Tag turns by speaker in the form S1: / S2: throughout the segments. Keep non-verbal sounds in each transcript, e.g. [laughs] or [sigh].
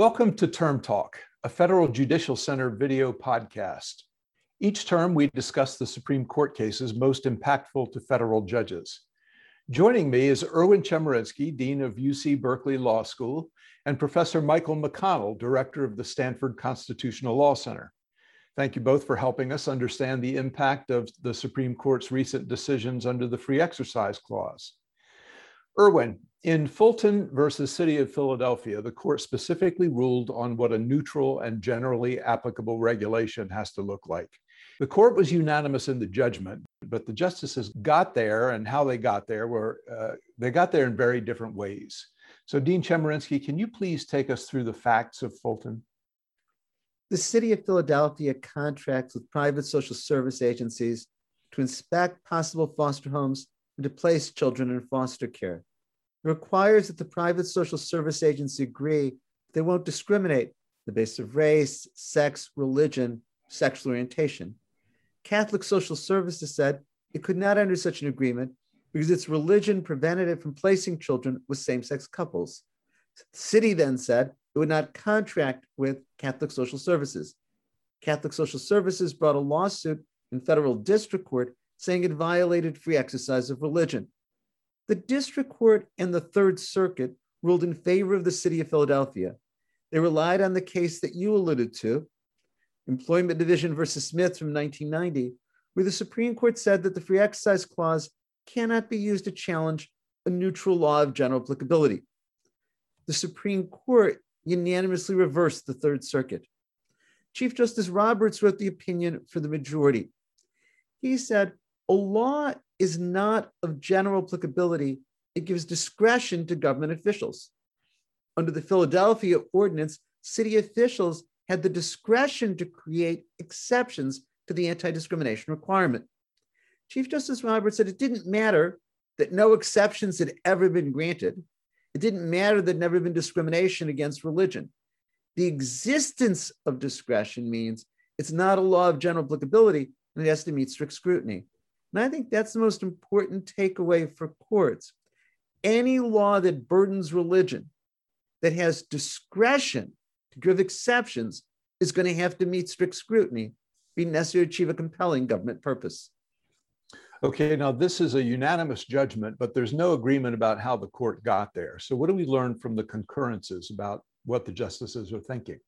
S1: Welcome to Term Talk, a Federal Judicial Center video podcast. Each term, we discuss the Supreme Court cases most impactful to federal judges. Joining me is Erwin Chemerinsky, Dean of UC Berkeley Law School, and Professor Michael McConnell, Director of the Stanford Constitutional Law Center. Thank you both for helping us understand the impact of the Supreme Court's recent decisions under the Free Exercise Clause. Erwin, in Fulton versus City of Philadelphia, the court specifically ruled on what a neutral and generally applicable regulation has to look like. The court was unanimous in the judgment, but the justices got there and how they got there were uh, they got there in very different ways. So, Dean Chemerinsky, can you please take us through the facts of Fulton?
S2: The City of Philadelphia contracts with private social service agencies to inspect possible foster homes and to place children in foster care requires that the private social service agency agree they won't discriminate on the basis of race, sex, religion, sexual orientation. Catholic Social Services said it could not enter such an agreement because its religion prevented it from placing children with same sex couples. City then said it would not contract with Catholic Social Services. Catholic Social Services brought a lawsuit in federal district court saying it violated free exercise of religion. The district court and the Third Circuit ruled in favor of the city of Philadelphia. They relied on the case that you alluded to, Employment Division versus Smith from 1990, where the Supreme Court said that the Free Exercise Clause cannot be used to challenge a neutral law of general applicability. The Supreme Court unanimously reversed the Third Circuit. Chief Justice Roberts wrote the opinion for the majority. He said, a law is not of general applicability, it gives discretion to government officials. Under the Philadelphia Ordinance, city officials had the discretion to create exceptions to the anti discrimination requirement. Chief Justice Roberts said it didn't matter that no exceptions had ever been granted. It didn't matter that never been discrimination against religion. The existence of discretion means it's not a law of general applicability and it has to meet strict scrutiny. And I think that's the most important takeaway for courts. Any law that burdens religion, that has discretion to give exceptions, is going to have to meet strict scrutiny, be necessary to achieve a compelling government purpose.
S1: Okay, now this is a unanimous judgment, but there's no agreement about how the court got there. So, what do we learn from the concurrences about what the justices are thinking?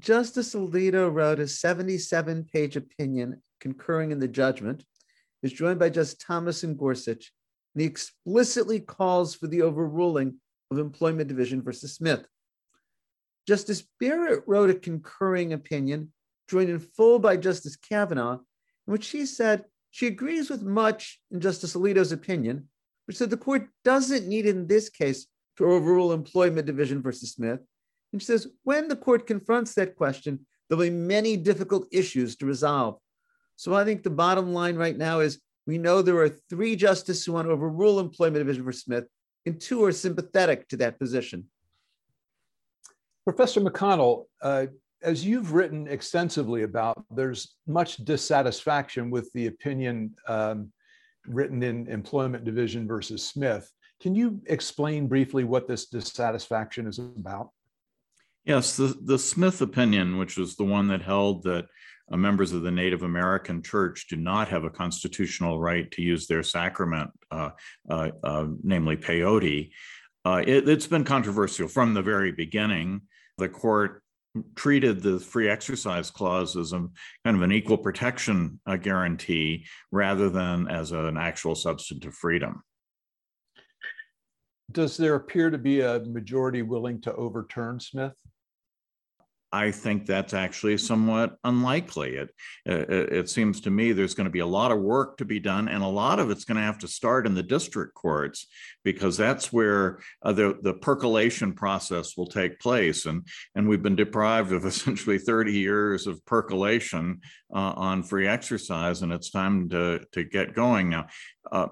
S2: Justice Alito wrote a 77 page opinion concurring in the judgment is joined by Justice Thomas and Gorsuch, and he explicitly calls for the overruling of Employment Division versus Smith. Justice Barrett wrote a concurring opinion, joined in full by Justice Kavanaugh, in which she said she agrees with much in Justice Alito's opinion, which said the court doesn't need in this case to overrule Employment Division versus Smith. And she says when the court confronts that question, there'll be many difficult issues to resolve. So I think the bottom line right now is we know there are three justices who want to overrule employment division for Smith, and two are sympathetic to that position.
S1: Professor McConnell, uh, as you've written extensively about, there's much dissatisfaction with the opinion um, written in Employment Division versus Smith. Can you explain briefly what this dissatisfaction is about?
S3: Yes, the, the Smith opinion, which was the one that held that uh, members of the Native American Church do not have a constitutional right to use their sacrament, uh, uh, uh namely peyote. Uh, it, it's been controversial from the very beginning. The court treated the free exercise clause as a kind of an equal protection uh, guarantee rather than as an actual substantive freedom.
S1: Does there appear to be a majority willing to overturn Smith?
S3: I think that's actually somewhat unlikely. It, it, it seems to me there's going to be a lot of work to be done, and a lot of it's going to have to start in the district courts because that's where uh, the the percolation process will take place. And and we've been deprived of [laughs] essentially 30 years of percolation uh, on free exercise, and it's time to to get going now. Uh,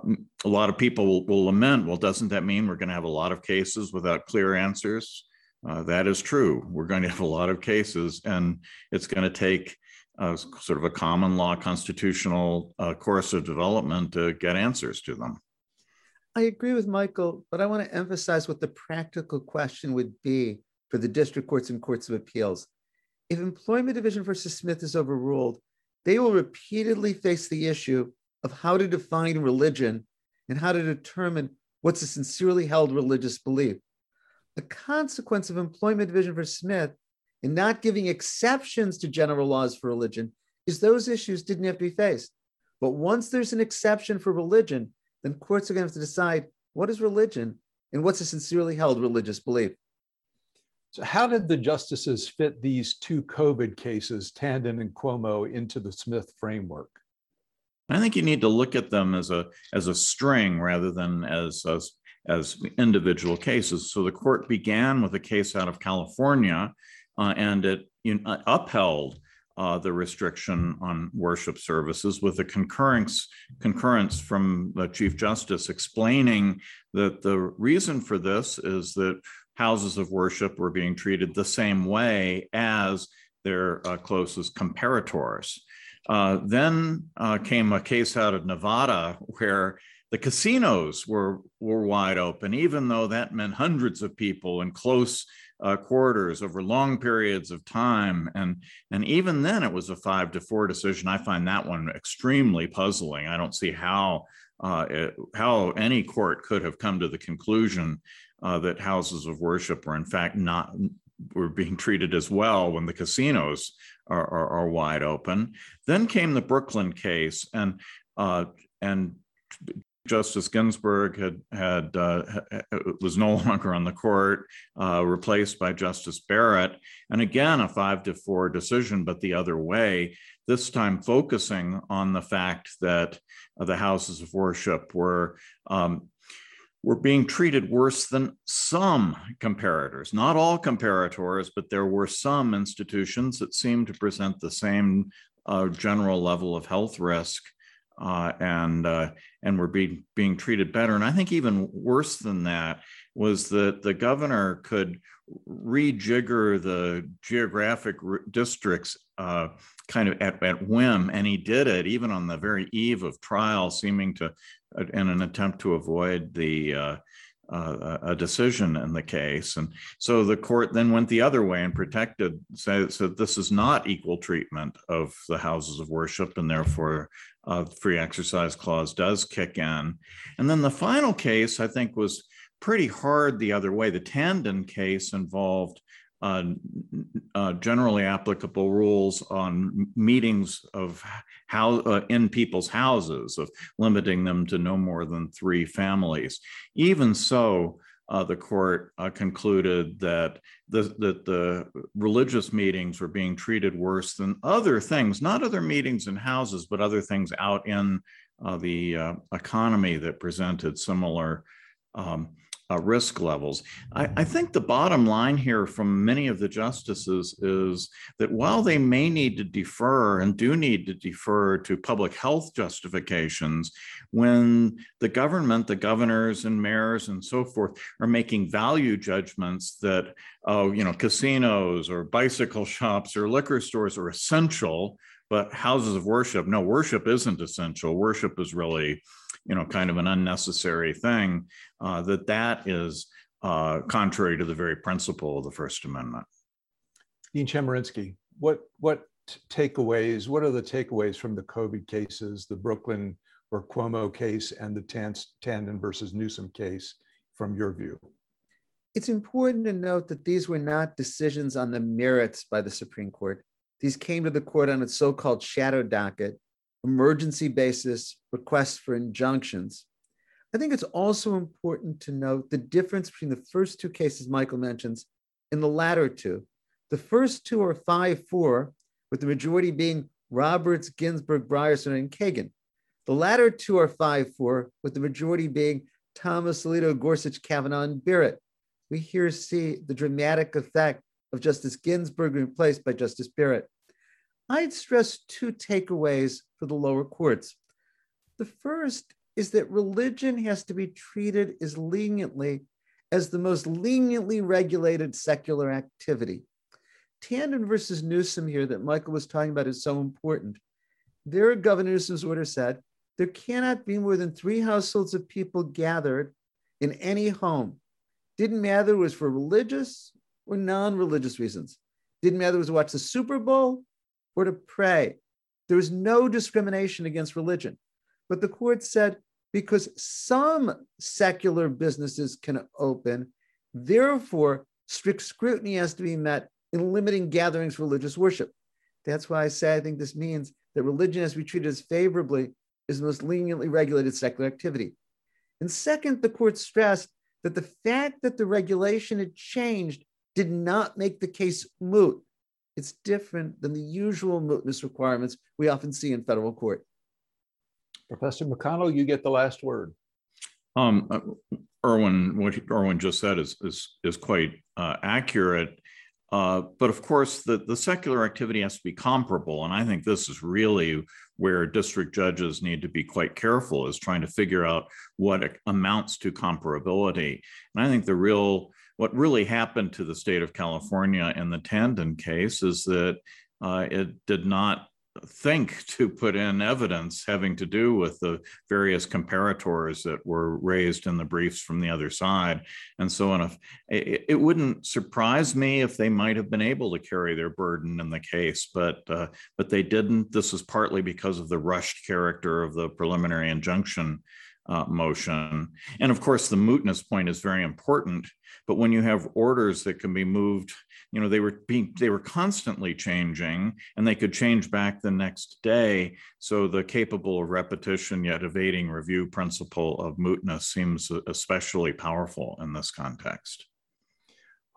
S3: a lot of people will, will lament. Well, doesn't that mean we're going to have a lot of cases without clear answers? Uh, that is true. We're going to have a lot of cases, and it's going to take a, sort of a common law constitutional uh, course of development to get answers to them.
S2: I agree with Michael, but I want to emphasize what the practical question would be for the district courts and courts of appeals. If Employment Division versus Smith is overruled, they will repeatedly face the issue of how to define religion and how to determine what's a sincerely held religious belief. The consequence of Employment Division for Smith in not giving exceptions to general laws for religion is those issues didn't have to be faced. But once there's an exception for religion, then courts are going to have to decide what is religion and what's a sincerely held religious belief.
S1: So, how did the justices fit these two COVID cases, Tandon and Cuomo, into the Smith framework?
S3: I think you need to look at them as a as a string rather than as as, as individual cases. So the court began with a case out of California, uh, and it know, upheld uh, the restriction on worship services with a concurrence concurrence from the chief justice explaining that the reason for this is that houses of worship were being treated the same way as their uh, closest comparators. Uh, then uh, came a case out of Nevada where the casinos were were wide open, even though that meant hundreds of people in close uh, quarters over long periods of time. And, and even then, it was a five to four decision. I find that one extremely puzzling. I don't see how, uh, it, how any court could have come to the conclusion uh, that houses of worship were, in fact, not were being treated as well when the casinos are, are, are wide open. Then came the Brooklyn case, and uh, and Justice Ginsburg had had uh, was no [laughs] longer on the court, uh, replaced by Justice Barrett, and again a five to four decision, but the other way. This time focusing on the fact that uh, the houses of worship were um, were being treated worse than some comparators. Not all comparators, but there were some institutions that seemed to present the same uh, general level of health risk uh, and uh, and were being being treated better. And I think even worse than that was that the governor could rejigger the geographic districts uh, kind of at, at whim, and he did it even on the very eve of trial, seeming to uh, in an attempt to avoid the uh, uh, a decision in the case. And so the court then went the other way and protected, said, said this is not equal treatment of the houses of worship, and therefore uh, free exercise clause does kick in. And then the final case, I think, was pretty hard the other way. The Tandon case involved uh, uh, generally applicable rules on meetings of how uh, in people's houses of limiting them to no more than three families. Even so, uh, the court uh, concluded that the, that the religious meetings were being treated worse than other things, not other meetings in houses, but other things out in uh, the economy that presented similar um, uh, risk levels. I, I, think the bottom line here from many of the justices is that while they may need to defer and do need to defer to public health justifications, when the government, the governors and mayors and so forth are making value judgments that, oh, you know, casinos or bicycle shops or liquor stores are essential, but houses of worship, no, worship isn't essential. Worship is really you know, kind of an unnecessary thing, uh, that that is uh, contrary to the very principle of the First Amendment.
S1: Dean Chemerinsky, what what takeaways? What are the takeaways from the COVID cases, the Brooklyn or Cuomo case, and the Tandon versus Newsom case, from your view?
S2: It's important to note that these were not decisions on the merits by the Supreme Court. These came to the court on its so-called shadow docket emergency basis requests for injunctions. I think it's also important to note the difference between the first two cases Michael mentions and the latter two. The first two are 5 4, with the majority being Roberts, Ginsburg, Brierson, and Kagan. The latter two are 5 4, with the majority being Thomas, Alito, Gorsuch, Kavanaugh, and Barrett. We here see the dramatic effect of Justice Ginsburg replaced by Justice Barrett. I'd stress two takeaways for the lower courts. The first is that religion has to be treated as leniently as the most leniently regulated secular activity. Tandon versus Newsom here that Michael was talking about is so important. There, Governor Newsom's order said there cannot be more than three households of people gathered in any home. Didn't matter it was for religious or non religious reasons. Didn't matter it was to watch the Super Bowl or to pray. There was no discrimination against religion. But the court said because some secular businesses can open, therefore, strict scrutiny has to be met in limiting gatherings for religious worship. That's why I say I think this means that religion has to be treated as favorably is the most leniently regulated secular activity. And second, the court stressed that the fact that the regulation had changed did not make the case moot. It's different than the usual mootness requirements we often see in federal court.
S1: Professor McConnell, you get the last word.
S3: Um, uh, Erwin, what Erwin just said is is is quite uh, accurate. Uh, but of course, the, the secular activity has to be comparable. And I think this is really where district judges need to be quite careful is trying to figure out what amounts to comparability. And I think the real, what really happened to the state of California in the Tandon case is that uh, it did not think to put in evidence having to do with the various comparators that were raised in the briefs from the other side and so on. It, wouldn't surprise me if they might have been able to carry their burden in the case but uh, but they didn't. This is partly because of the rushed character of the preliminary injunction uh, motion. And of course, the mootness point is very important. But when you have orders that can be moved, you know, they were being they were constantly changing, and they could change back the next day. So the capable of repetition yet evading review principle of mootness seems especially powerful in this context.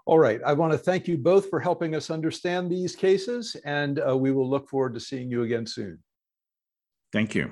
S1: All right. I want to thank you both for helping us understand these cases, and uh, we will look forward to seeing you again soon.
S3: Thank you.